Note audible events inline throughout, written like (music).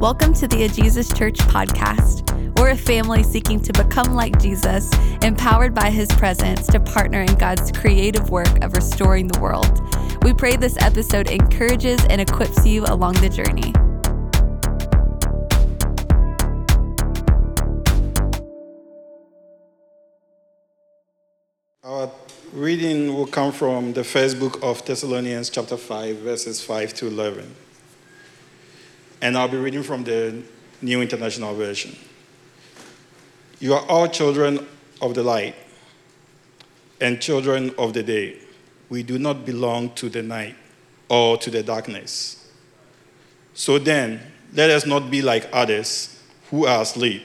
Welcome to the A Jesus Church podcast. We're a family seeking to become like Jesus, empowered by his presence to partner in God's creative work of restoring the world. We pray this episode encourages and equips you along the journey. Our reading will come from the first book of Thessalonians, chapter 5, verses 5 to 11. And I'll be reading from the New International Version. You are all children of the light and children of the day. We do not belong to the night or to the darkness. So then, let us not be like others who are asleep,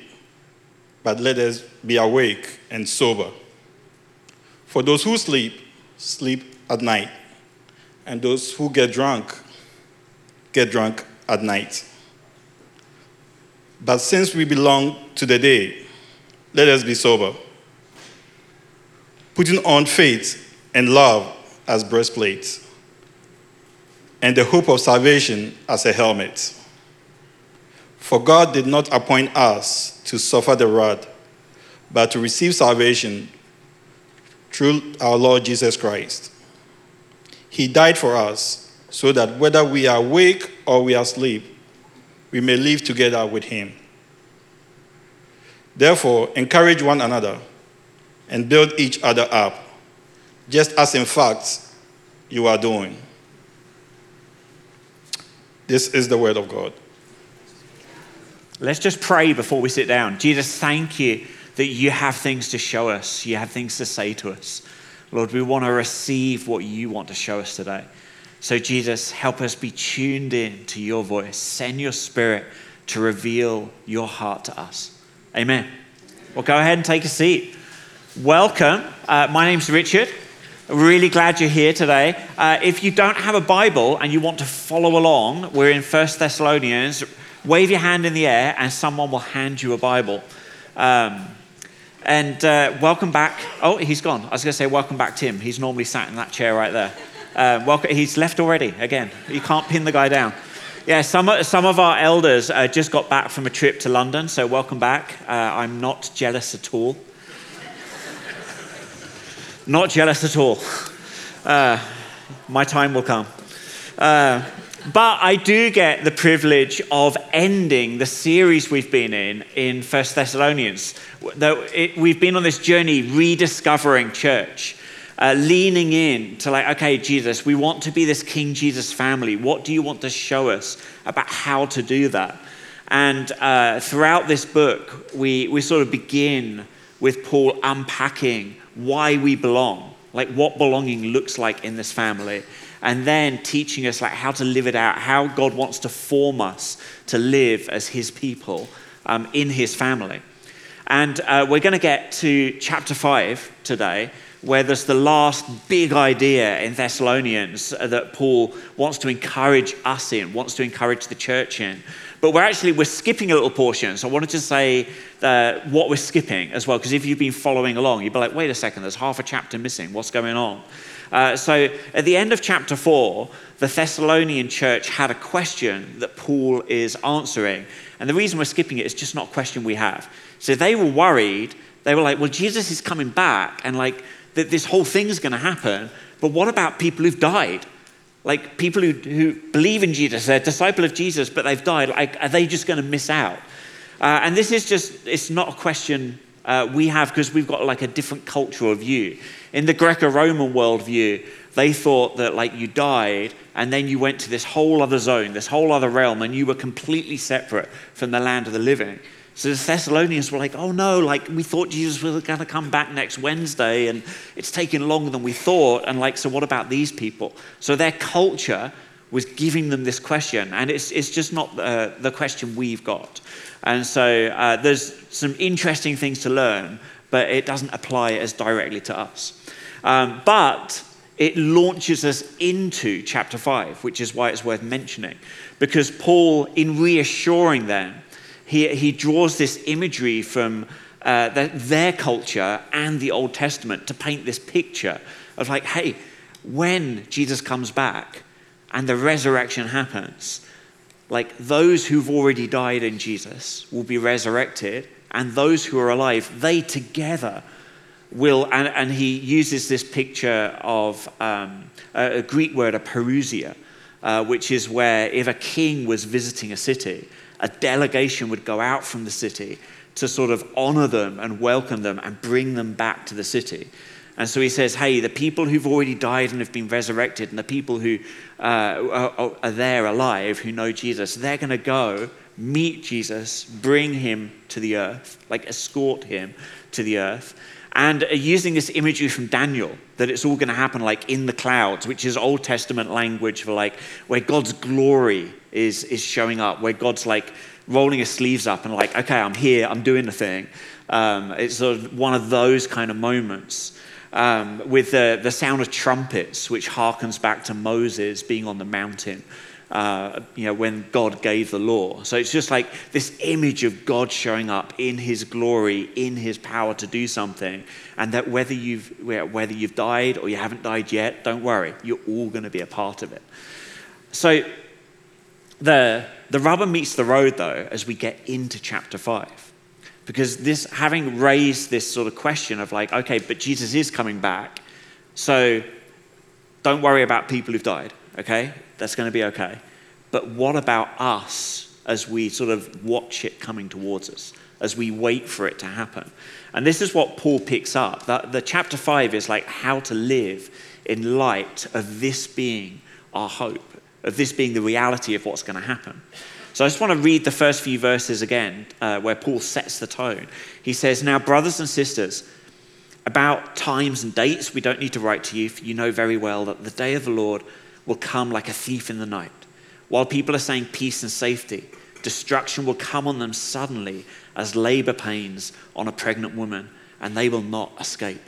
but let us be awake and sober. For those who sleep, sleep at night, and those who get drunk, get drunk at night. But since we belong to the day, let us be sober, putting on faith and love as breastplates, and the hope of salvation as a helmet. For God did not appoint us to suffer the wrath, but to receive salvation through our Lord Jesus Christ. He died for us so that whether we are awake or we are asleep, we may live together with him. Therefore, encourage one another and build each other up, just as in fact you are doing. This is the word of God. Let's just pray before we sit down. Jesus, thank you that you have things to show us, you have things to say to us. Lord, we want to receive what you want to show us today. So, Jesus, help us be tuned in to your voice. Send your spirit to reveal your heart to us. Amen. Well, go ahead and take a seat. Welcome. Uh, my name's Richard. Really glad you're here today. Uh, if you don't have a Bible and you want to follow along, we're in First Thessalonians. Wave your hand in the air and someone will hand you a Bible. Um, and uh, welcome back. Oh, he's gone. I was going to say, welcome back, Tim. He's normally sat in that chair right there. Uh, welcome. He's left already, again. You can't pin the guy down. Yeah, some, some of our elders uh, just got back from a trip to London, so welcome back. Uh, I'm not jealous at all. not jealous at all. Uh, my time will come. Uh, but I do get the privilege of ending the series we've been in in First Thessalonians. We've been on this journey rediscovering church, uh, leaning in to like, okay, Jesus, we want to be this King Jesus family. What do you want to show us about how to do that? And uh, throughout this book, we, we sort of begin with Paul unpacking why we belong, like what belonging looks like in this family and then teaching us like how to live it out, how God wants to form us to live as His people um, in His family. And uh, we're going to get to chapter five today, where there's the last big idea in Thessalonians that Paul wants to encourage us in, wants to encourage the church in. But we're actually we're skipping a little portion, so I wanted to say what we're skipping as well, because if you've been following along, you'd be like, wait a second, there's half a chapter missing. What's going on? Uh, so at the end of chapter 4, the Thessalonian church had a question that Paul is answering. And the reason we're skipping it is just not a question we have. So they were worried. They were like, well, Jesus is coming back, and like that this whole thing's going to happen. But what about people who've died? Like people who, who believe in Jesus, they're a disciple of Jesus, but they've died. Like, are they just going to miss out? Uh, and this is just, it's not a question uh, we have because we've got like a different cultural view. In the Greco Roman worldview, they thought that like you died and then you went to this whole other zone, this whole other realm, and you were completely separate from the land of the living. So the Thessalonians were like, oh no, like we thought Jesus was going to come back next Wednesday and it's taking longer than we thought. And like, so what about these people? So their culture was giving them this question, and it's, it's just not uh, the question we've got. And so uh, there's some interesting things to learn, but it doesn't apply as directly to us. Um, but it launches us into chapter 5, which is why it's worth mentioning. Because Paul, in reassuring them, he, he draws this imagery from uh, the, their culture and the Old Testament to paint this picture of like, hey, when Jesus comes back and the resurrection happens, like those who've already died in Jesus will be resurrected, and those who are alive, they together will. And, and he uses this picture of um, a, a, Greek word, a parousia, uh, which is where if a king was visiting a city, a delegation would go out from the city to sort of honor them and welcome them and bring them back to the city. And so he says, hey, the people who've already died and have been resurrected, and the people who uh, are, are there alive who know Jesus, they're going to go meet Jesus, bring him to the earth, like escort him to the earth. And using this imagery from Daniel, that it's all going to happen like in the clouds, which is Old Testament language for like where God's glory is, is showing up, where God's like rolling his sleeves up and like, okay, I'm here, I'm doing the thing. Um, it's sort of one of those kind of moments um, with the, the sound of trumpets, which harkens back to Moses being on the mountain. Uh, you know, when God gave the law. So it's just like this image of God showing up in his glory, in his power to do something. And that whether you've, whether you've died or you haven't died yet, don't worry, you're all going to be a part of it. So the, the rubber meets the road, though, as we get into chapter 5. Because this, having raised this sort of question of like, okay, but Jesus is coming back, so don't worry about people who've died, okay? That's going to be okay. But what about us as we sort of watch it coming towards us, as we wait for it to happen? And this is what Paul picks up. The, the chapter 5 is like how to live in light of this being our hope, of this being the reality of what's going to happen. So I just want to read the first few verses again uh, where Paul sets the tone. He says, Now, brothers and sisters, about times and dates, we don't need to write to you, for you know very well that the day of the Lord will come like a thief in the night. While people are saying peace and safety, destruction will come on them suddenly as labor pains on a pregnant woman, and they will not escape.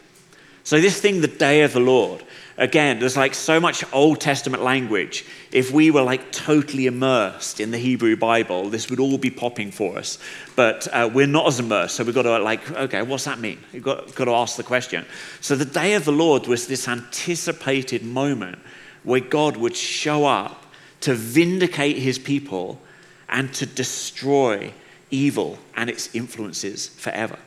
So, this thing, the day of the Lord, again, there's like so much Old Testament language. If we were like totally immersed in the Hebrew Bible, this would all be popping for us. But uh, we're not as immersed, so we've got to like, okay, what's that mean? We've got, got to ask the question. So, the day of the Lord was this anticipated moment where God would show up to vindicate his people and to destroy evil and its influences forever.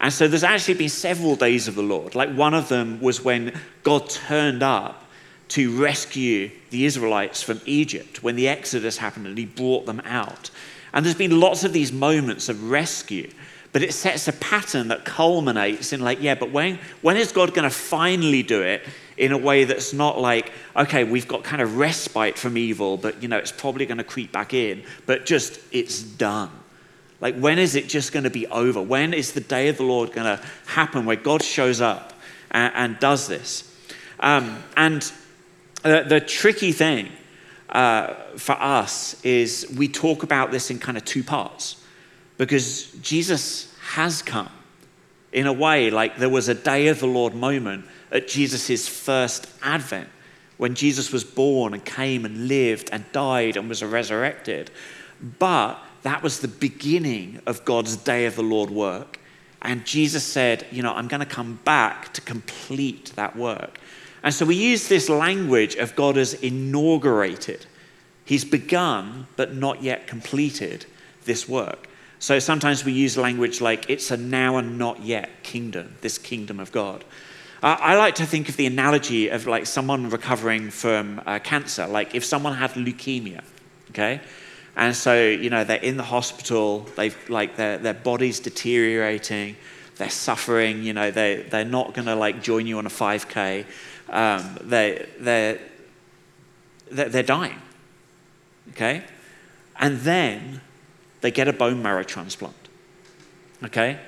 And so there's actually been several days of the Lord. Like one of them was when God turned up to rescue the Israelites from Egypt when the Exodus happened and he brought them out. And there's been lots of these moments of rescue, but it sets a pattern that culminates in like, yeah, but when, when is God going to finally do it in a way that's not like, okay, we've got kind of respite from evil, but you know, it's probably going to creep back in, but just it's done. Like, when is it just going to be over? When is the day of the Lord going to happen where God shows up and, and does this? Um, and the, the, tricky thing uh, for us is we talk about this in kind of two parts because Jesus has come in a way like there was a day of the Lord moment at Jesus' first advent when Jesus was born and came and lived and died and was resurrected. But that was the beginning of God's day of the Lord work. And Jesus said, You know, I'm going to come back to complete that work. And so we use this language of God as inaugurated. He's begun, but not yet completed this work. So sometimes we use language like it's a now and not yet kingdom, this kingdom of God. Uh, I like to think of the analogy of like someone recovering from uh, cancer, like if someone had leukemia, okay? And so, you know, they're in the hospital, they've like their, their body's deteriorating, they're suffering, you know, they, they're not going to like join you on a 5K. Um, they, they're, they're, they're dying. Okay? And then they get a bone marrow transplant. Okay?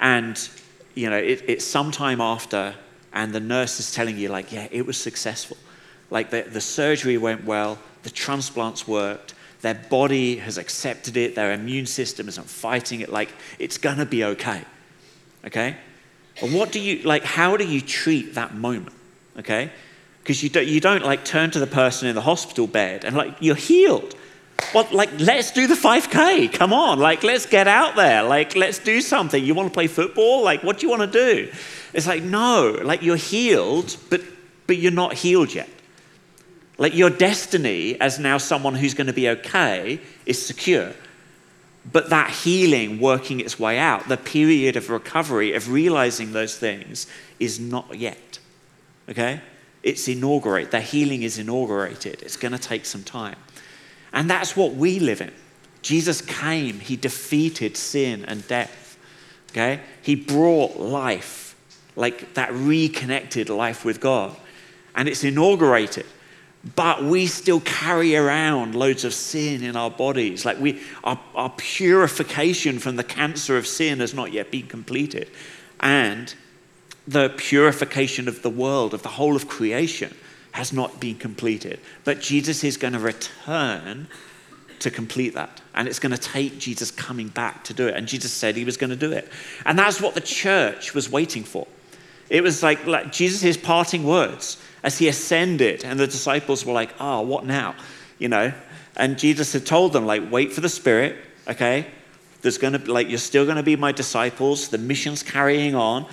And, you know, it, it's sometime after, and the nurse is telling you, like, yeah, it was successful. Like, the, the surgery went well, the transplants worked, their body has accepted it, their immune system isn't fighting it, like it's gonna be okay. Okay? And what do you, like, how do you treat that moment? Okay? Because you don't, you don't like turn to the person in the hospital bed and like, you're healed. Well, like, let's do the 5K. Come on. Like, let's get out there. Like, let's do something. You want to play football? Like, what do you want to do? It's like, no, like, you're healed, but, but you're not healed yet. Like your destiny as now someone who's going to be okay is secure. But that healing working its way out, the period of recovery, of realizing those things, is not yet. Okay? It's inaugurated. The healing is inaugurated. It's going to take some time. And that's what we live in. Jesus came, he defeated sin and death. Okay? He brought life, like that reconnected life with God. And it's inaugurated but we still carry around loads of sin in our bodies. Like we, our, our purification from the cancer of sin has not yet been completed. And the purification of the world, of the whole of creation, has not been completed. But Jesus is going to return to complete that. And it's going to take Jesus coming back to do it. And Jesus said he was going to do it. And that's what the church was waiting for. It was like, like Jesus' parting words as he ascended, and the disciples were like, oh, what now? You know? And Jesus had told them, like, wait for the Spirit, okay? There's gonna be, like, you're still gonna be my disciples. The mission's carrying on,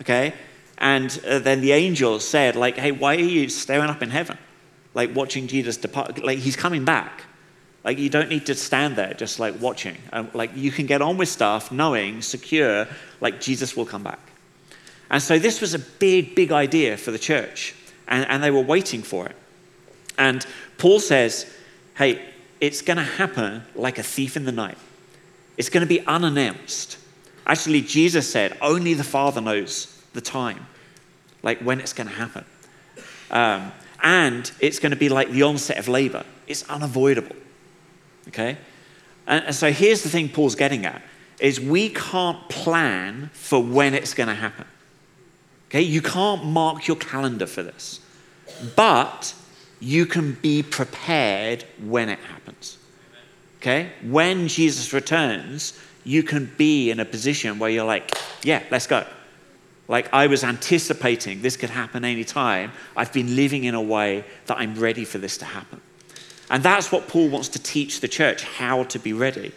okay? And uh, then the angel said, like, hey, why are you staring up in heaven? Like, watching Jesus depart. Like, he's coming back. Like, you don't need to stand there just like watching. Um, like, you can get on with stuff knowing, secure, like, Jesus will come back. And so, this was a big, big idea for the church and, and they were waiting for it. And Paul says, hey, it's going to happen like a thief in the night. It's going to be unannounced. Actually, Jesus said, only the Father knows the time, like when it's going to happen. Um, and it's going to be like the onset of labor. It's unavoidable. Okay? And, and so here's the thing Paul's getting at is we can't plan for when it's going to happen. Okay, you can't mark your calendar for this, but you can be prepared when it happens. Okay, when Jesus returns, you can be in a position where you're like, yeah, let's go. Like I was anticipating this could happen anytime. I've been living in a way that I'm ready for this to happen. And that's what Paul wants to teach the church how to be ready.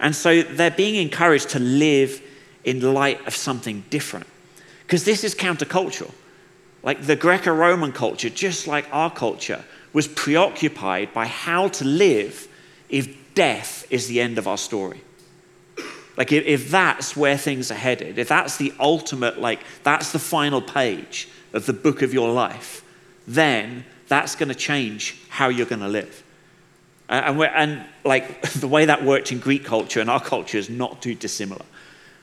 And so they're being encouraged to live in light of something different. Because this is countercultural. Like the Greco Roman culture, just like our culture, was preoccupied by how to live if death is the end of our story. Like, if, if that's where things are headed, if that's the ultimate, like, that's the final page of the book of your life, then that's going to change how you're going to live. And, and, like, (laughs) the way that worked in Greek culture and our culture is not too dissimilar.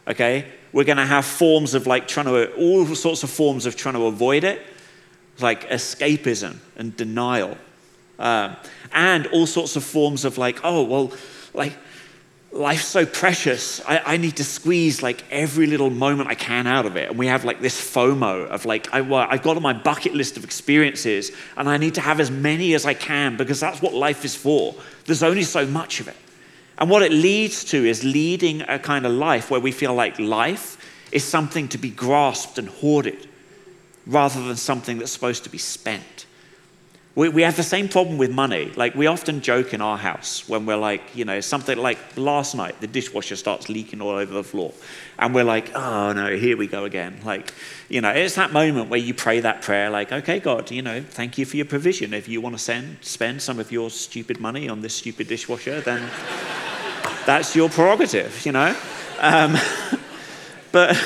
Okay? We're going to have forms of like trying to, all sorts of forms of trying to avoid it, like escapism and denial. Um, and all sorts of forms of like, oh, well, like, life's so precious. I, I, need to squeeze like every little moment I can out of it. And we have like this FOMO of like, I, well, I've got on my bucket list of experiences and I need to have as many as I can because that's what life is for. There's only so much of it. And what it leads to is leading a kind of life where we feel like life is something to be grasped and hoarded rather than something that's supposed to be spent. We, we have the same problem with money. Like, we often joke in our house when we're like, you know, something like last night, the dishwasher starts leaking all over the floor. And we're like, oh no, here we go again. Like, you know, it's that moment where you pray that prayer, like, okay, God, you know, thank you for your provision. If you want to send, spend some of your stupid money on this stupid dishwasher, then that's your prerogative, you know? Um, (laughs) but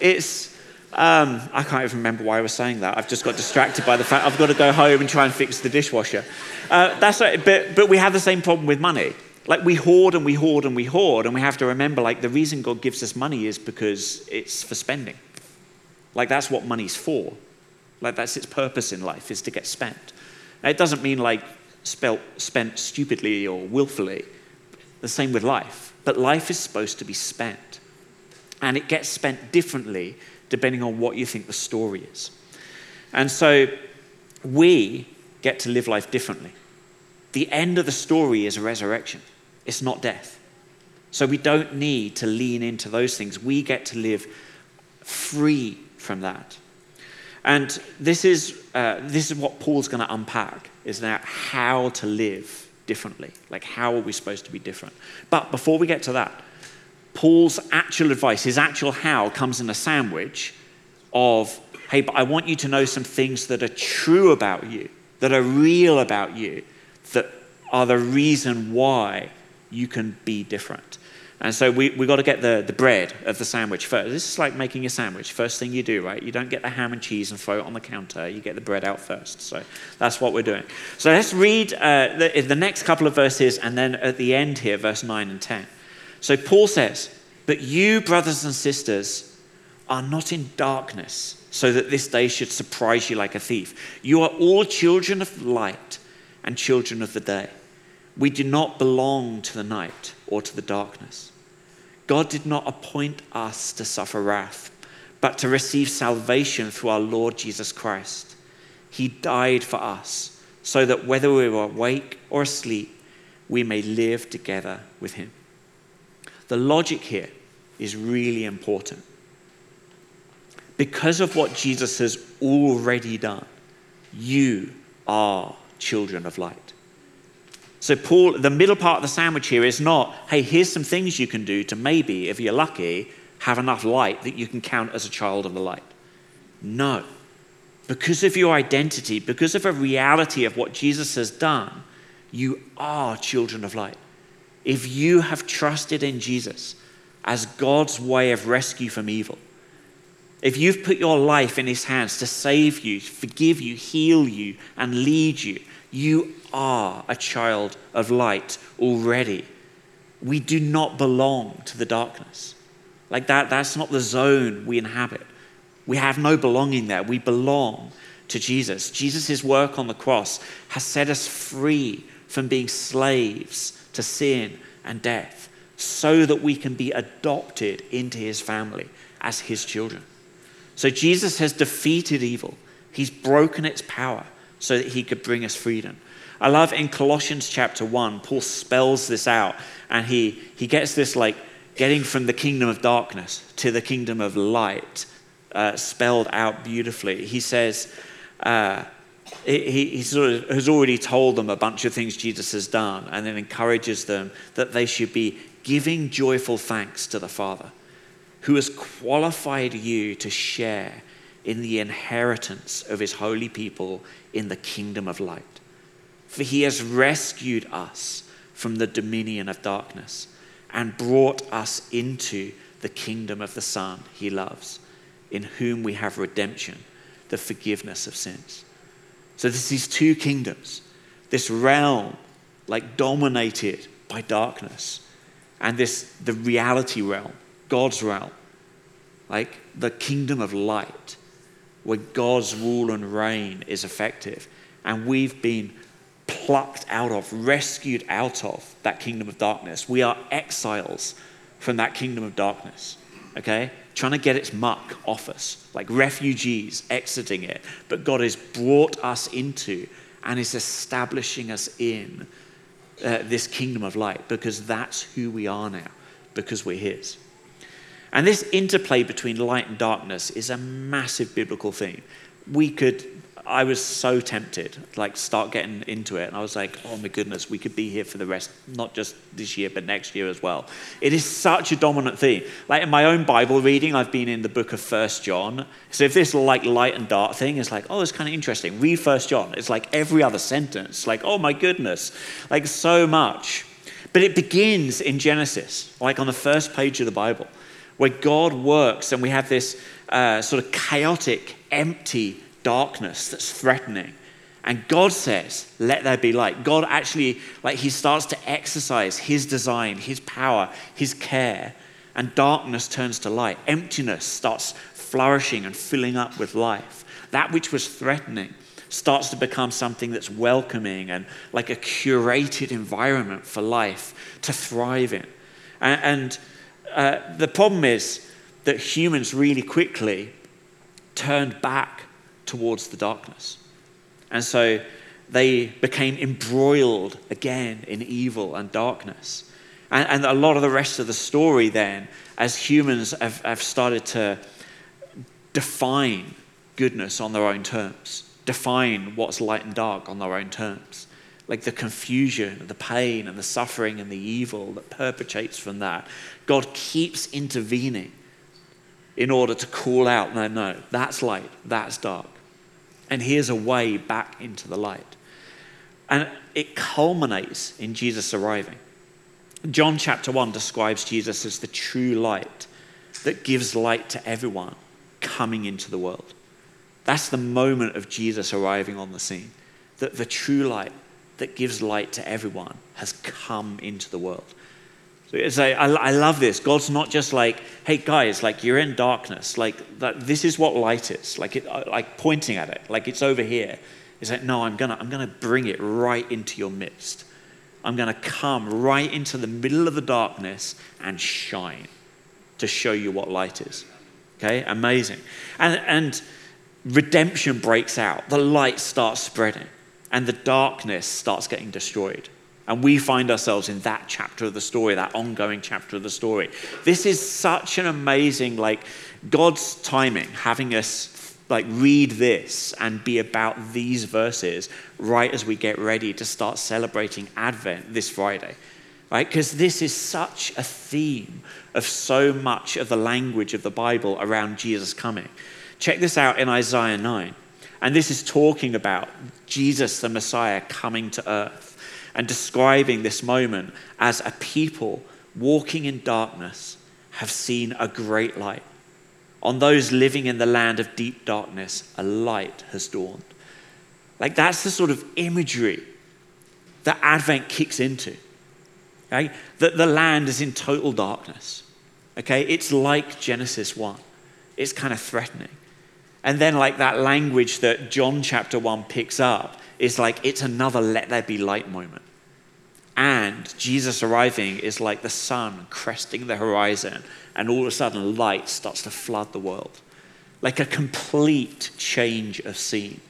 it's, um, I can't even remember why I was saying that. I've just got distracted by the fact I've got to go home and try and fix the dishwasher. Uh, that's right, but, but we have the same problem with money. Like we hoard and we hoard and we hoard, and we have to remember like the reason God gives us money is because it's for spending. Like that's what money's for. Like that's its purpose in life is to get spent. Now, it doesn't mean like spelt, spent stupidly or willfully. The same with life. But life is supposed to be spent. And it gets spent differently depending on what you think the story is. And so we get to live life differently. The end of the story is a resurrection, it's not death. So we don't need to lean into those things. We get to live free from that. And this is, uh, this is what Paul's going to unpack, is now how to live differently. Like, how are we supposed to be different? But before we get to that, Paul's actual advice, his actual how, comes in a sandwich of, hey, but I want you to know some things that are true about you that are real about you, that are the reason why you can be different. And so we, we got to get the, the bread of the sandwich first. This is like making a sandwich. First thing you do, right? You don't get the ham and cheese and throw it on the counter. You get the bread out first. So that's what we're doing. So let's read uh, the, the next couple of verses and then at the end here, verse 9 and 10. So Paul says, But you, brothers and sisters, are not in darkness, so that this day should surprise you like a thief. You are all children of light and children of the day. We do not belong to the night or to the darkness. God did not appoint us to suffer wrath, but to receive salvation through our Lord Jesus Christ. He died for us, so that whether we were awake or asleep, we may live together with Him. The logic here is really important. Because of what Jesus has already done, you are children of light. So, Paul, the middle part of the sandwich here is not, hey, here's some things you can do to maybe, if you're lucky, have enough light that you can count as a child of the light. No. Because of your identity, because of a reality of what Jesus has done, you are children of light. If you have trusted in Jesus as God's way of rescue from evil, if you've put your life in his hands to save you, forgive you, heal you, and lead you, you are a child of light already. We do not belong to the darkness. Like that, that's not the zone we inhabit. We have no belonging there. We belong to Jesus. Jesus' work on the cross has set us free from being slaves to sin and death so that we can be adopted into his family as his children. So Jesus has defeated evil, he's broken its power so that he could bring us freedom. I love in Colossians chapter 1, Paul spells this out and he, he gets this like getting from the kingdom of darkness to the kingdom of light uh, spelled out beautifully. He says, uh, he, he sort of has already told them a bunch of things Jesus has done and then encourages them that they should be giving joyful thanks to the Father who has qualified you to share in the inheritance of his holy people in the kingdom of light. For he has rescued us from the dominion of darkness and brought us into the kingdom of the Son he loves, in whom we have redemption, the forgiveness of sins. So there's these two kingdoms, this realm like dominated by darkness, and this the reality realm, God's realm, like the kingdom of light, where God's rule and reign is effective. And we've been plucked out of, rescued out of that kingdom of darkness. We are exiles from that kingdom of darkness, okay? Trying to get its muck off us, like refugees exiting it. But God has brought us into and is establishing us in uh, this kingdom of light because that's who we are now, because we're His. And this interplay between light and darkness is a massive biblical theme. We could, I was so tempted, like start getting into it, and I was like, oh my goodness, we could be here for the rest, not just this year, but next year as well. It is such a dominant theme. Like in my own Bible reading, I've been in the book of First John. So if this like light and dark thing is like, oh, it's kind of interesting, read First John. It's like every other sentence, like, oh my goodness, like so much. But it begins in Genesis, like on the first page of the Bible where God works and we have this uh, sort of chaotic, empty darkness that's threatening. And God says, let there be light. God actually, like, he starts to exercise his design, his power, his care, and darkness turns to light. Emptiness starts flourishing and filling up with life. That which was threatening starts to become something that's welcoming and like a curated environment for life to thrive in. And, and uh, the problem is that humans really quickly turned back towards the darkness. And so they became embroiled again in evil and darkness. And, and, a lot of the rest of the story, then, as humans have, have started to define goodness on their own terms, define what's light and dark on their own terms, like the confusion, the pain, and the suffering and the evil that perpetrates from that, God keeps intervening in order to call out no, no, that's light, that's dark. And here's a way back into the light. And it culminates in Jesus arriving. John chapter 1 describes Jesus as the true light that gives light to everyone coming into the world. That's the moment of Jesus arriving on the scene. That the true light that gives light to everyone has come into the world. So it's like, I, I love this. God's not just like, hey guys, like you're in darkness. Like that, this is what light is. Like, it, like pointing at it. Like it's over here. It's like, no, I'm gonna, I'm gonna bring it right into your midst. I'm gonna come right into the middle of the darkness and shine to show you what light is. Okay, amazing. And, and redemption breaks out. The light starts spreading, and the darkness starts getting destroyed. And we find ourselves in that chapter of the story, that ongoing chapter of the story. This is such an amazing, like, God's timing, having us like read this and be about these verses right as we get ready to start celebrating Advent this Friday. Right? Because this is such a theme of so much of the language of the Bible around Jesus coming. Check this out in Isaiah 9. And this is talking about Jesus, the Messiah, coming to earth and describing this moment as a people walking in darkness have seen a great light. On those living in the land of deep darkness, a light has dawned. Like that's the sort of imagery that Advent kicks into. Okay? That the land is in total darkness. Okay? It's like Genesis 1. It's kind of threatening. And then, like that language that John chapter 1 picks up is like it's another let there be light moment. And Jesus arriving is like the sun cresting the horizon, and all of a sudden, light starts to flood the world. Like a complete change of scene.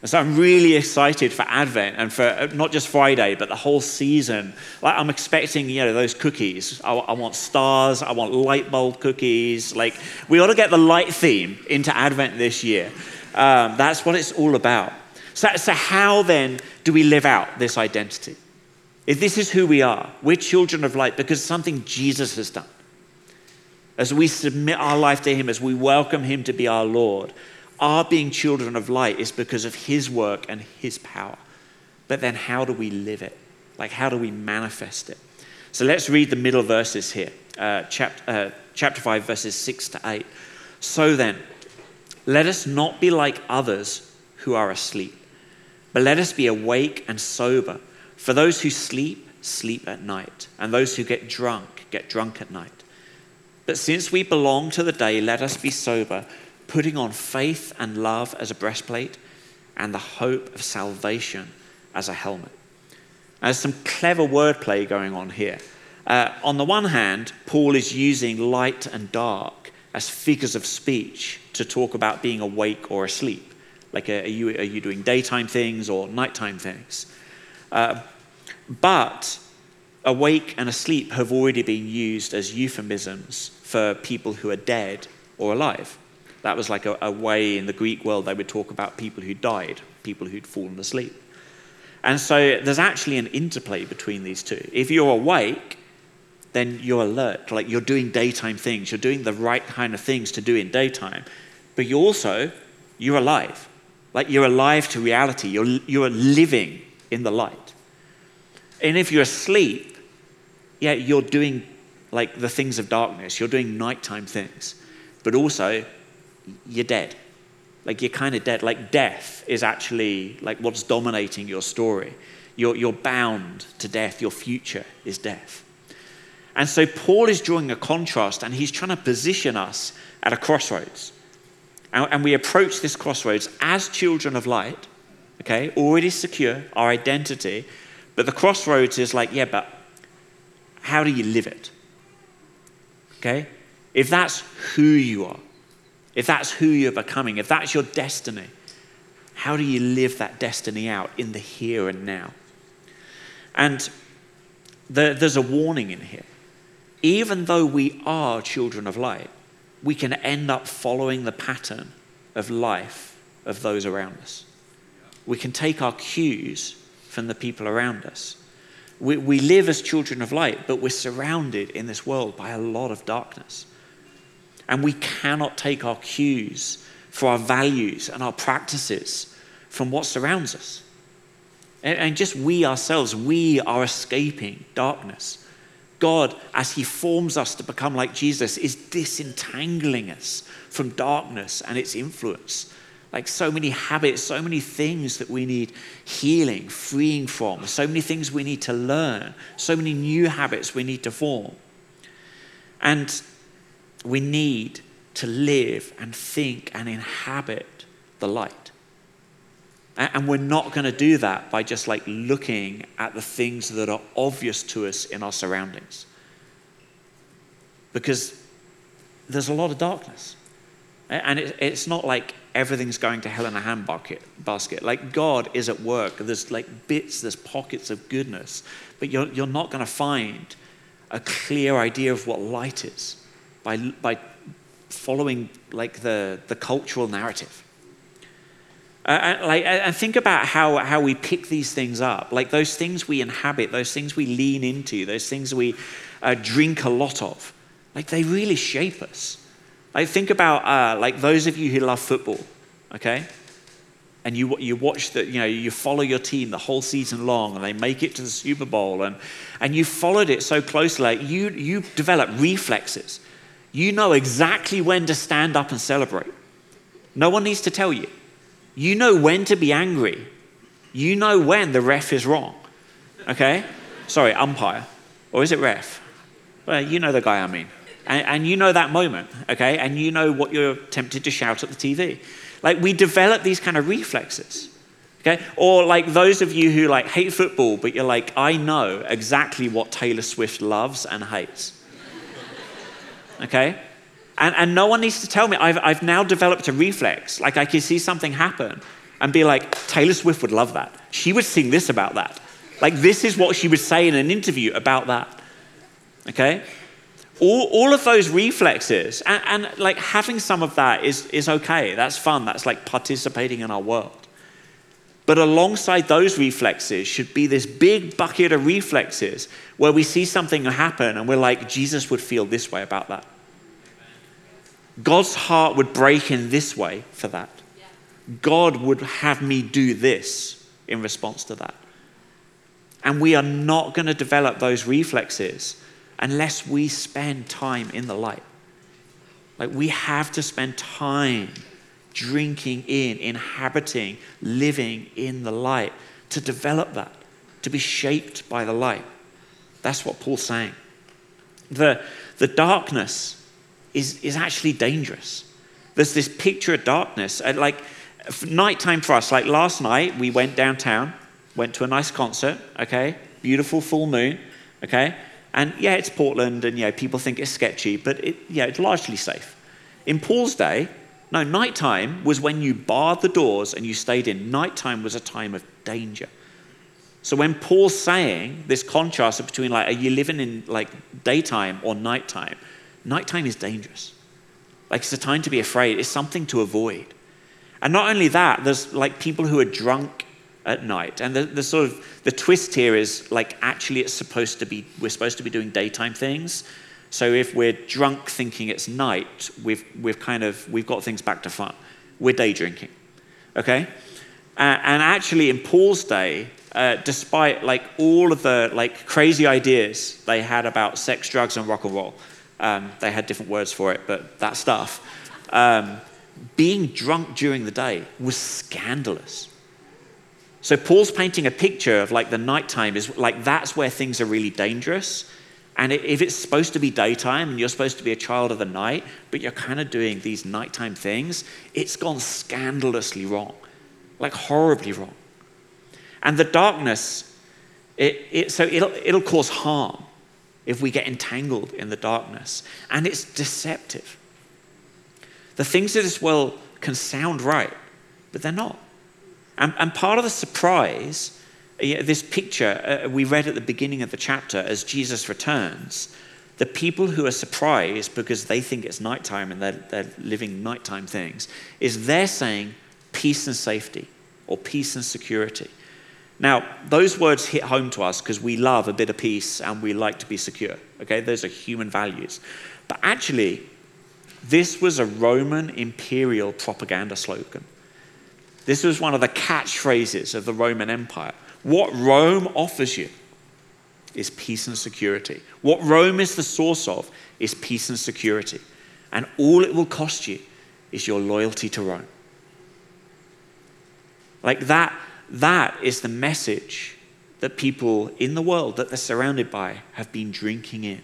And so I'm really excited for Advent and for uh, not just Friday, but the whole season. Like I'm expecting, you know, those cookies. I, I, want stars. I want light bulb cookies. Like we ought to get the light theme into Advent this year. Um, that's what it's all about. So, so how then do we live out this identity? If this is who we are, we're children of light because something Jesus has done. As we submit our life to Him, as we welcome Him to be our Lord, our being children of light is because of His work and His power. But then, how do we live it? Like, how do we manifest it? So let's read the middle verses here, uh, chapter, uh, chapter 5, verses 6 to 8. So then, let us not be like others who are asleep, but let us be awake and sober. For those who sleep, sleep at night, and those who get drunk, get drunk at night. But since we belong to the day, let us be sober putting on faith and love as a breastplate, and the hope of salvation as a helmet. There's some clever wordplay going on here. Uh, on the one hand, Paul is using light and dark as figures of speech to talk about being awake or asleep. Like, are you, are you doing daytime things or nighttime things? Uh, but awake and asleep have already been used as euphemisms for people who are dead or alive. That was like a, a way in the Greek world they would talk about people who died, people who'd fallen asleep. And so there's actually an interplay between these two. If you're awake, then you're alert, like you're doing daytime things, you're doing the right kind of things to do in daytime, but you also, you're alive. Like you're alive to reality, you're, you're living in the light. And if you're asleep, yeah, you're doing like the things of darkness, you're doing nighttime things, but also you're dead. Like you're kind of dead. Like death is actually like what's dominating your story. You're, you're bound to death. Your future is death. And so Paul is drawing a contrast and he's trying to position us at a crossroads. And, and we approach this crossroads as children of light, okay, already secure our identity. But the crossroads is like, yeah, but how do you live it? Okay? If that's who you are, if that's who you're becoming, if that's your destiny, how do you live that destiny out in the here and now? And the, there's a warning in here. Even though we are children of light, we can end up following the pattern of life of those around us. We can take our cues from the people around us. We, we live as children of light, but we're surrounded in this world by a lot of darkness. And we cannot take our cues for our values and our practices from what surrounds us. And, and just we ourselves, we are escaping darkness. God, as He forms us to become like Jesus, is disentangling us from darkness and its influence. Like so many habits, so many things that we need healing, freeing from, so many things we need to learn, so many new habits we need to form. And we need to live and think and inhabit the light. And we're not going to do that by just like looking at the things that are obvious to us in our surroundings. Because there's a lot of darkness. And it's not like everything's going to hell in a handbasket. Like God is at work. There's like bits, there's pockets of goodness. But you're, you're not going to find a clear idea of what light is by, by following like the, the cultural narrative. Uh, like, and think about how, how we pick these things up. Like those things we inhabit, those things we lean into, those things we uh, drink a lot of. Like they really shape us. Like think about uh, like those of you who love football, okay? And you, you watch the, you know, you follow your team the whole season long and they make it to the Super Bowl and, and you followed it so closely, like you, you develop reflexes. You know exactly when to stand up and celebrate. No one needs to tell you. You know when to be angry. You know when the ref is wrong. Okay? Sorry, umpire. Or is it ref? Well, you know the guy I mean. And, and, you know that moment, okay? And you know what you're tempted to shout at the TV. Like, we develop these kind of reflexes, okay? Or like those of you who like hate football, but you're like, I know exactly what Taylor Swift loves and hates, okay? And, and no one needs to tell me. I've, I've now developed a reflex. Like I can see something happen and be like, Taylor Swift would love that. She would sing this about that. Like this is what she would say in an interview about that. Okay? All, all of those reflexes, and, and like having some of that is, is okay. That's fun. That's like participating in our world. But alongside those reflexes should be this big bucket of reflexes where we see something happen and we're like, Jesus would feel this way about that. God's heart would break in this way for that. God would have me do this in response to that. And we are not going to develop those reflexes unless we spend time in the light. Like we have to spend time drinking in, inhabiting, living in the light to develop that, to be shaped by the light. That's what Paul's saying. The, the darkness is, is actually dangerous. There's this picture of darkness. Uh, like nighttime for us, like last night, we went downtown, went to a nice concert, okay? Beautiful full moon, okay? And yeah, it's Portland, and yeah, people think it's sketchy, but it, yeah, it's largely safe. In Paul's day, no, nighttime was when you barred the doors and you stayed in. Nighttime was a time of danger. So when Paul's saying this contrast between like, are you living in like daytime or nighttime? Nighttime is dangerous. Like it's a time to be afraid. It's something to avoid. And not only that, there's like people who are drunk at night. And the, the sort of the twist here is like actually it's supposed to be we're supposed to be doing daytime things. So if we're drunk thinking it's night, we've we've kind of we've got things back to front. We're day drinking. Okay? Uh, and actually in Paul's day, uh, despite like all of the like crazy ideas they had about sex, drugs, and rock and roll, um, they had different words for it, but that stuff. Um, being drunk during the day was scandalous. So Paul's painting a picture of like the nighttime is like that's where things are really dangerous. And if it's supposed to be daytime and you're supposed to be a child of the night, but you're kind of doing these nighttime things, it's gone scandalously wrong, like horribly wrong. And the darkness, it, it, so it'll, it'll cause harm if we get entangled in the darkness. And it's deceptive. The things of this world can sound right, but they're not. And, and part of the surprise, this picture uh, we read at the beginning of the chapter as Jesus returns, the people who are surprised because they think it's nighttime and they're, they're living nighttime things, is they're saying peace and safety or peace and security. Now, those words hit home to us because we love a bit of peace and we like to be secure. Okay, those are human values. But actually, This was a Roman imperial propaganda slogan. This was one of the catchphrases of the Roman Empire. What Rome offers you is peace and security. What Rome is the source of is peace and security. And all it will cost you is your loyalty to Rome. Like that, that is the message that people in the world that they're surrounded by have been drinking in.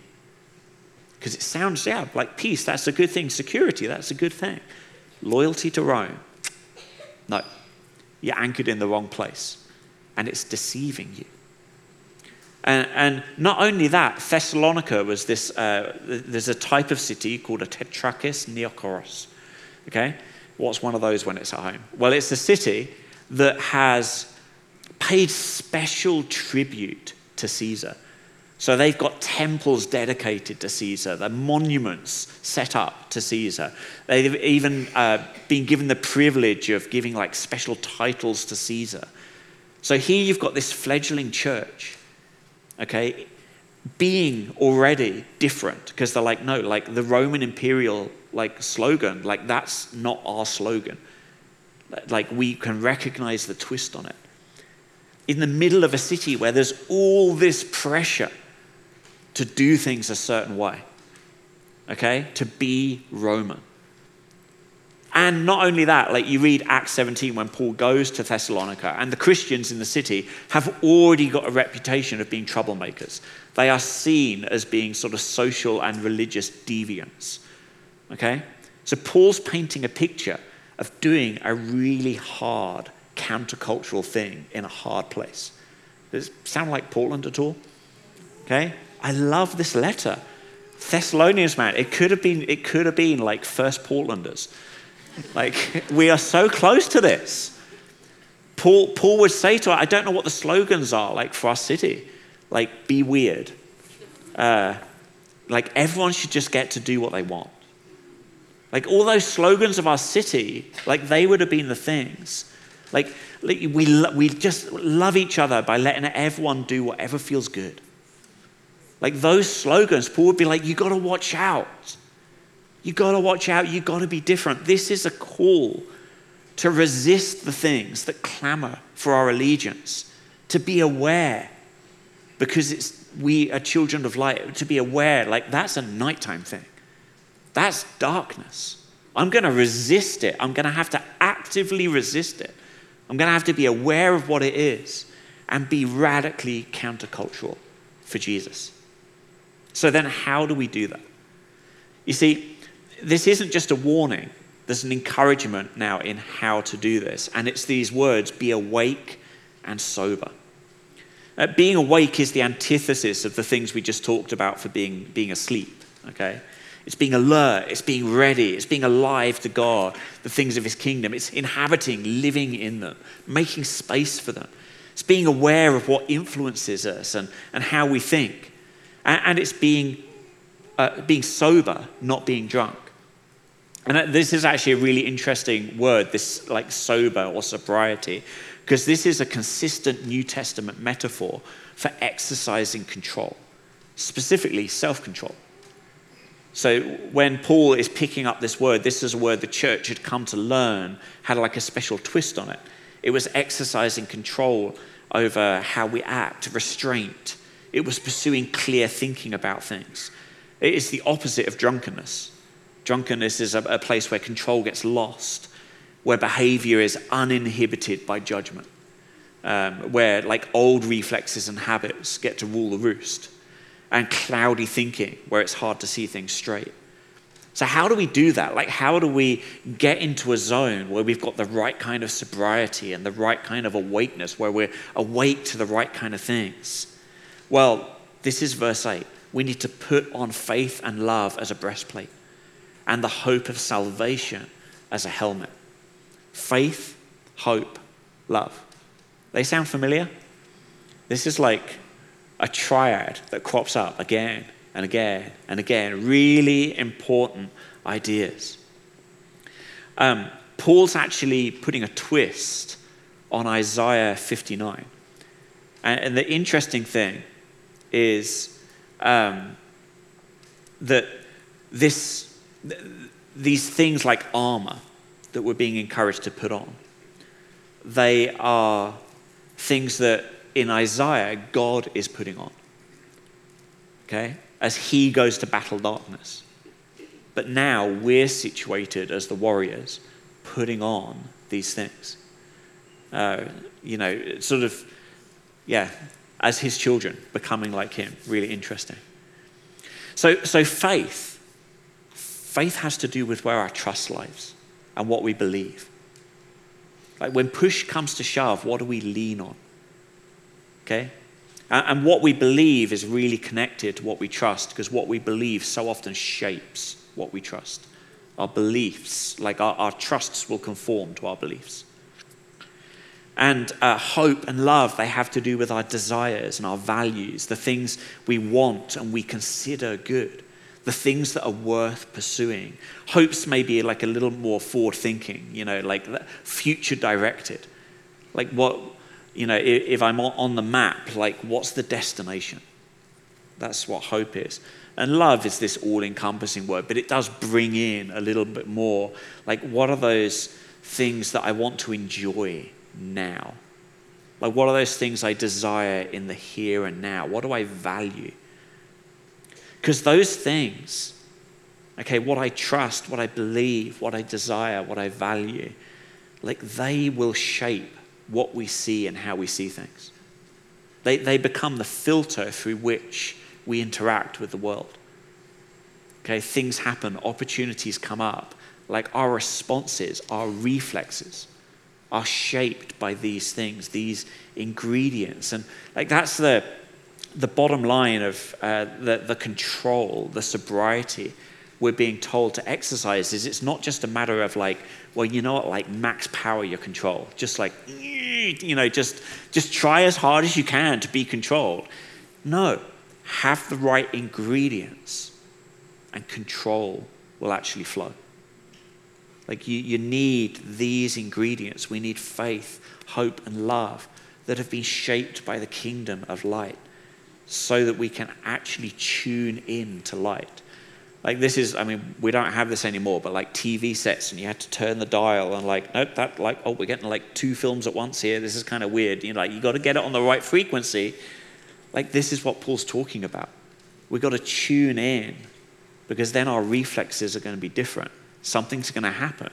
Because it sounds, yeah, like peace, that's a good thing. Security, that's a good thing. Loyalty to Rome, no. You're anchored in the wrong place, and it's deceiving you. And, and not only that, Thessalonica was this, uh, there's a type of city called a Tetrarchus Neokoros. Okay? What's one of those when it's at home? Well, it's a city that has paid special tribute to Caesar. So they've got temples dedicated to Caesar, the monuments set up to Caesar. They've even uh, been given the privilege of giving like special titles to Caesar. So here you've got this fledgling church, okay, being already different because they're like, no, like the Roman imperial like slogan, like that's not our slogan. Like we can recognize the twist on it. In the middle of a city where there's all this pressure to do things a certain way, okay? To be Roman. And not only that, like you read Acts 17 when Paul goes to Thessalonica, and the Christians in the city have already got a reputation of being troublemakers. They are seen as being sort of social and religious deviants. Okay? So Paul's painting a picture of doing a really hard countercultural thing in a hard place. Does it sound like Portland at all? Okay? I love this letter. Thessalonians, man, it could have been, it could have been like First Portlanders. Like, we are so close to this. Paul, Paul would say to us, I don't know what the slogans are like for our city. Like, be weird. Uh, like, everyone should just get to do what they want. Like, all those slogans of our city, like, they would have been the things. Like, we, we just love each other by letting everyone do whatever feels good. Like those slogans, Paul would be like, you got to watch out. You got to watch out. You've got to be different. This is a call to resist the things that clamor for our allegiance, to be aware, because it's we are children of light, to be aware, like that's a nighttime thing. That's darkness. I'm going to resist it. I'm going to have to actively resist it. I'm going to have to be aware of what it is and be radically countercultural for Jesus. So then, how do we do that? You see, this isn't just a warning, there's an encouragement now in how to do this. And it's these words be awake and sober. Uh, being awake is the antithesis of the things we just talked about for being, being asleep, okay? It's being alert, it's being ready, it's being alive to God, the things of His kingdom. It's inhabiting, living in them, making space for them. It's being aware of what influences us and, and how we think and it's being, uh, being sober, not being drunk. And this is actually a really interesting word, this like sober or sobriety, because this is a consistent New Testament metaphor for exercising control, specifically self control. So when Paul is picking up this word, this is a word the church had come to learn, had like a special twist on it. It was exercising control over how we act, restraint, it was pursuing clear thinking about things. It is the opposite of drunkenness. Drunkenness is a, a place where control gets lost, where behavior is uninhibited by judgment, um, where like old reflexes and habits get to rule the roost, and cloudy thinking, where it's hard to see things straight. So, how do we do that? Like, how do we get into a zone where we've got the right kind of sobriety and the right kind of awakeness, where we're awake to the right kind of things? Well, this is verse 8. We need to put on faith and love as a breastplate and the hope of salvation as a helmet. Faith, hope, love. They sound familiar? This is like a triad that crops up again and again and again. Really important ideas. Um, Paul's actually putting a twist on Isaiah 59. And, and the interesting thing is um, that this, these things like armor that we're being encouraged to put on, they are things that in Isaiah God is putting on. Okay? As he goes to battle darkness. But now we're situated as the warriors, putting on these things. Uh, you know, sort of, yeah, as his children, becoming like him. Really interesting. So, so faith, faith has to do with where our trust lies and what we believe. Like when push comes to shove, what do we lean on? Okay? And what we believe is really connected to what we trust because what we believe so often shapes what we trust. Our beliefs, like our, our trusts, will conform to our beliefs. And uh, hope and love, they have to do with our desires and our values, the things we want and we consider good, the things that are worth pursuing. Hopes may be like a little more forward thinking, you know, like future directed. Like what, you know, if I'm on the map, like what's the destination? That's what hope is. And love is this all encompassing word, but it does bring in a little bit more. Like, what are those things that I want to enjoy now? Like, what are those things I desire in the here and now? What do I value? Because those things, okay, what I trust, what I believe, what I desire, what I value, like, they will shape what we see and how we see things. They, they become the filter through which we interact with the world. Okay, things happen, opportunities come up. Like our responses, our reflexes are shaped by these things, these ingredients. And like that's the, the bottom line of uh, the, the control, the sobriety we're being told to exercise is it's not just a matter of like, well, you know what, like max power your control. Just like, you know, just, just try as hard as you can to be controlled. No, have the right ingredients, and control will actually flow. Like you, you need these ingredients. We need faith, hope, and love that have been shaped by the kingdom of light so that we can actually tune in to light. Like this is, I mean, we don't have this anymore, but like TV sets, and you had to turn the dial, and like, nope, that like, oh, we're getting like two films at once here. This is kind of weird. You know, like you got to get it on the right frequency like, this is what Paul's talking about. We've got to tune in because then our reflexes are going to be different. Something's going to happen.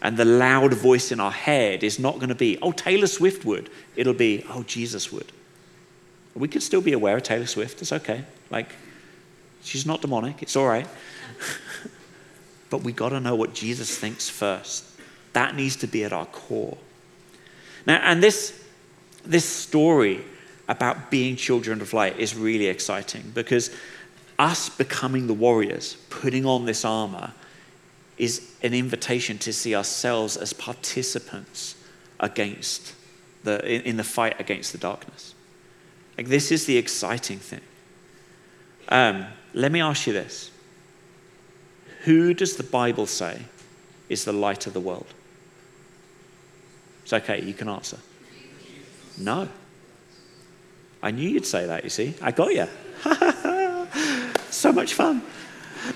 And the loud voice in our head is not going to be, oh, Taylor Swift would. It'll be, oh, Jesus would. We can still be aware of Taylor Swift. It's okay. Like, she's not demonic. It's all right. (laughs) but we got to know what Jesus thinks first. That needs to be at our core. Now, and this, this story about being children of light is really exciting because us becoming the warriors, putting on this armor, is an invitation to see ourselves as participants against the, in, in the fight against the darkness. Like, this is the exciting thing. Um, let me ask you this Who does the Bible say is the light of the world? It's okay, you can answer. No. I knew you'd say that, you see. I got you. (laughs) so much fun.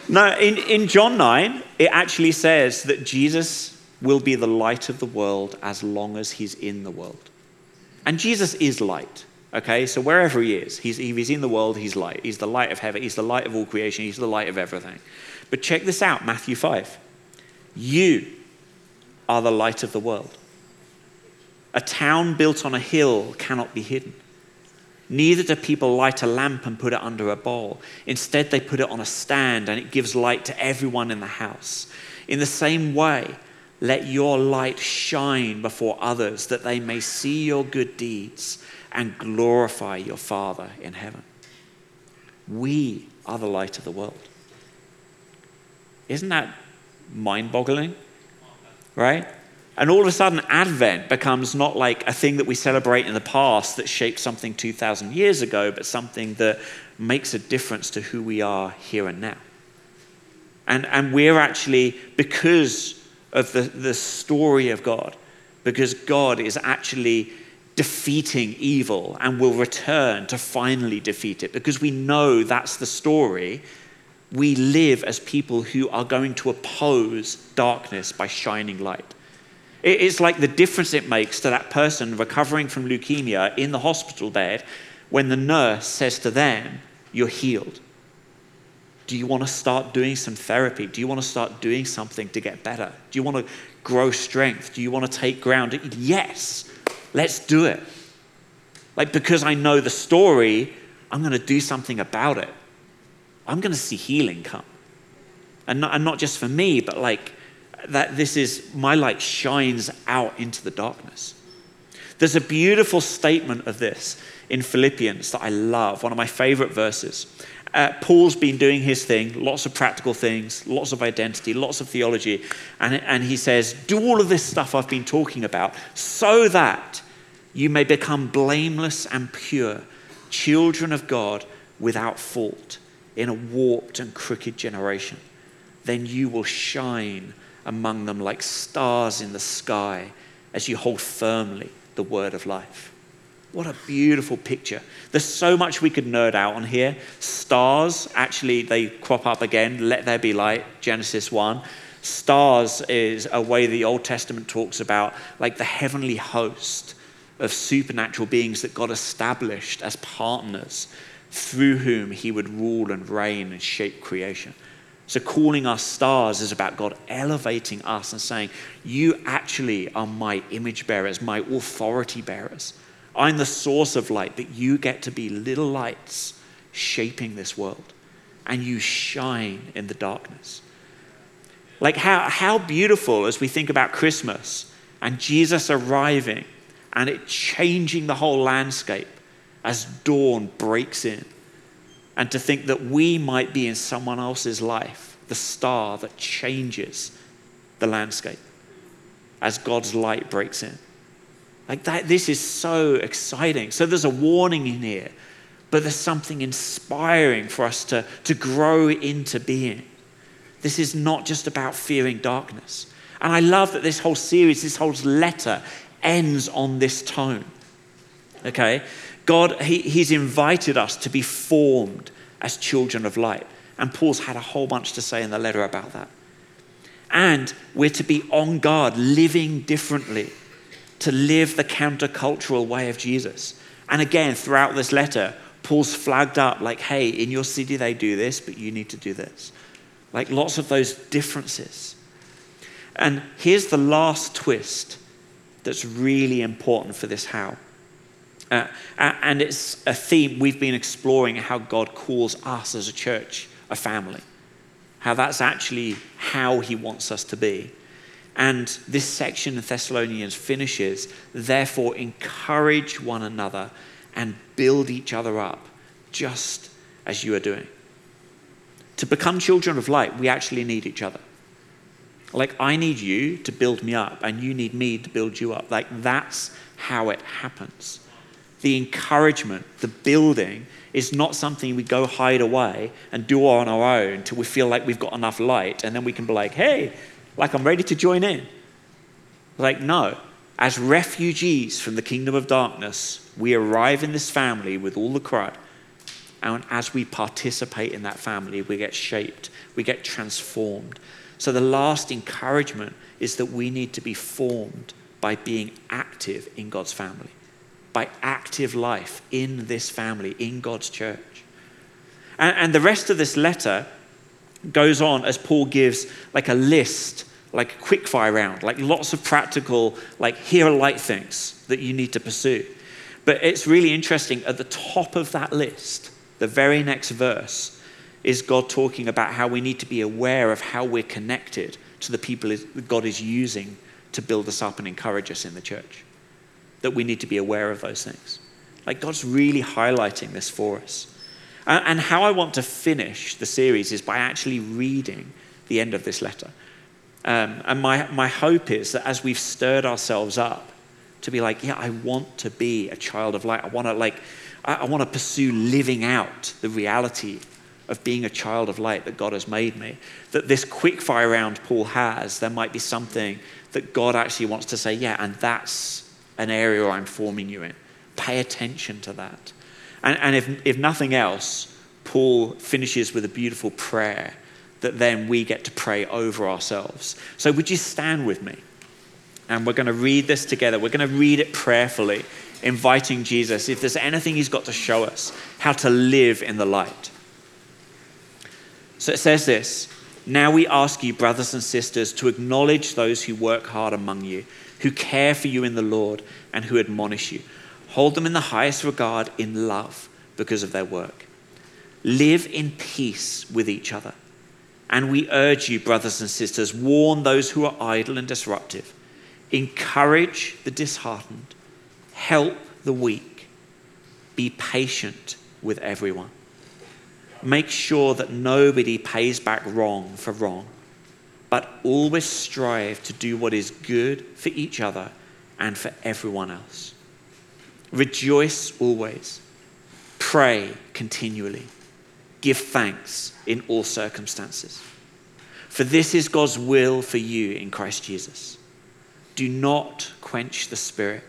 No, in, in John 9, it actually says that Jesus will be the light of the world as long as he's in the world. And Jesus is light, okay? So wherever he is, he's, he's in the world, he's light. He's the light of heaven, he's the light of all creation, he's the light of everything. But check this out Matthew 5. You are the light of the world. A town built on a hill cannot be hidden. Neither do people light a lamp and put it under a bowl. Instead, they put it on a stand and it gives light to everyone in the house. In the same way, let your light shine before others that they may see your good deeds and glorify your Father in heaven. We are the light of the world. Isn't that mind boggling? Right? And all of a sudden, Advent becomes not like a thing that we celebrate in the past that shaped something 2,000 years ago, but something that makes a difference to who we are here and now. And, and we're actually, because of the, the story of God, because God is actually defeating evil and will return to finally defeat it, because we know that's the story, we live as people who are going to oppose darkness by shining light. It's like the difference it makes to that person recovering from leukemia in the hospital bed when the nurse says to them, You're healed. Do you want to start doing some therapy? Do you want to start doing something to get better? Do you want to grow strength? Do you want to take ground? Yes, let's do it. Like, because I know the story, I'm going to do something about it. I'm going to see healing come. And not, and not just for me, but like that this is my light shines out into the darkness. There's a beautiful statement of this in Philippians that I love, one of my favorite verses. Uh, Paul's been doing his thing, lots of practical things, lots of identity, lots of theology. And, and he says, Do all of this stuff I've been talking about so that you may become blameless and pure, children of God without fault in a warped and crooked generation. Then you will shine among them like stars in the sky as you hold firmly the word of life. What a beautiful picture. There's so much we could nerd out on here. Stars, actually, they crop up again. Let there be light, Genesis 1. Stars is a way the Old Testament talks about, like the heavenly host of supernatural beings that God established as partners through whom he would rule and reign and shape creation. So, calling us stars is about God elevating us and saying, You actually are my image bearers, my authority bearers. I'm the source of light, but you get to be little lights shaping this world. And you shine in the darkness. Like, how, how beautiful as we think about Christmas and Jesus arriving and it changing the whole landscape as dawn breaks in. And to think that we might be in someone else's life, the star that changes the landscape as God's light breaks in. Like that, this is so exciting. So there's a warning in here, but there's something inspiring for us to, to grow into being. This is not just about fearing darkness. And I love that this whole series, this whole letter ends on this tone. Okay? God, he, He's invited us to be formed as children of light. And Paul's had a whole bunch to say in the letter about that. And we're to be on guard, living differently, to live the countercultural way of Jesus. And again, throughout this letter, Paul's flagged up like, hey, in your city they do this, but you need to do this. Like lots of those differences. And here's the last twist that's really important for this how. Uh, and it's a theme we've been exploring how God calls us as a church a family, how that's actually how He wants us to be. And this section of Thessalonians finishes, therefore, encourage one another and build each other up, just as you are doing. To become children of light, we actually need each other. Like, I need you to build me up, and you need me to build you up. Like, that's how it happens. The encouragement, the building, is not something we go hide away and do on our own till we feel like we've got enough light, and then we can be like, hey, like I'm ready to join in. Like, no. As refugees from the kingdom of darkness, we arrive in this family with all the crud. And as we participate in that family, we get shaped, we get transformed. So, the last encouragement is that we need to be formed by being active in God's family, by active life in this family, in God's church. And, and the rest of this letter goes on as Paul gives like a list, like a quick fire round, like lots of practical, like here are light things that you need to pursue. But it's really interesting at the top of that list, the very next verse, is God talking about how we need to be aware of how we're connected to the people God is using to build us up and encourage us in the church. That we need to be aware of those things. Like God's really highlighting this for us. And how I want to finish the series is by actually reading the end of this letter. Um, and my, my hope is that as we've stirred ourselves up to be like, yeah, I want to be a child of light. I want to like, I, I want to pursue living out the reality of being a child of light that God has made me. That this quick fire round Paul has, there might be something that God actually wants to say, yeah, and that's an area I'm forming you in. Pay attention to that. And, and if, if nothing else, Paul finishes with a beautiful prayer that then we get to pray over ourselves. So, would you stand with me? And we're going to read this together. We're going to read it prayerfully, inviting Jesus, if there's anything he's got to show us, how to live in the light. So it says this Now we ask you, brothers and sisters, to acknowledge those who work hard among you, who care for you in the Lord, and who admonish you. Hold them in the highest regard in love because of their work. Live in peace with each other. And we urge you, brothers and sisters, warn those who are idle and disruptive, encourage the disheartened, help the weak, be patient with everyone. Make sure that nobody pays back wrong for wrong, but always strive to do what is good for each other and for everyone else. Rejoice always, pray continually give thanks in all circumstances. For this is God's will for you in Christ Jesus. Do not quench the Spirit.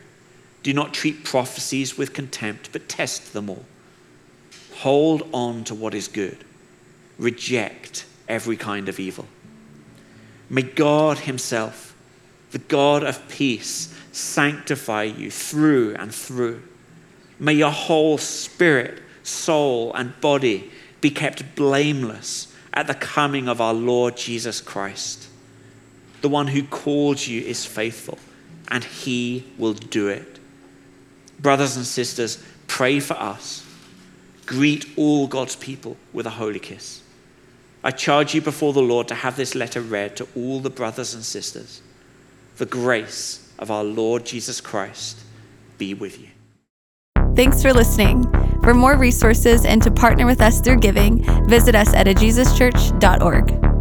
Do not treat prophecies with contempt, but test them all. Hold on to what is good. Reject every kind of evil. May God Himself, the God of peace, sanctify you through and through. May your whole spirit, soul, and body be kept blameless at the coming of our Lord Jesus Christ. The one who called you is faithful, and he will do it. Brothers and sisters, pray for us. Greet all God's people with a holy kiss. I charge you before the Lord to have this letter read to all the brothers and sisters. The grace of our Lord Jesus Christ be with you. Thanks for listening. For more resources and to partner with us through giving, visit us at ajesuschurch.org.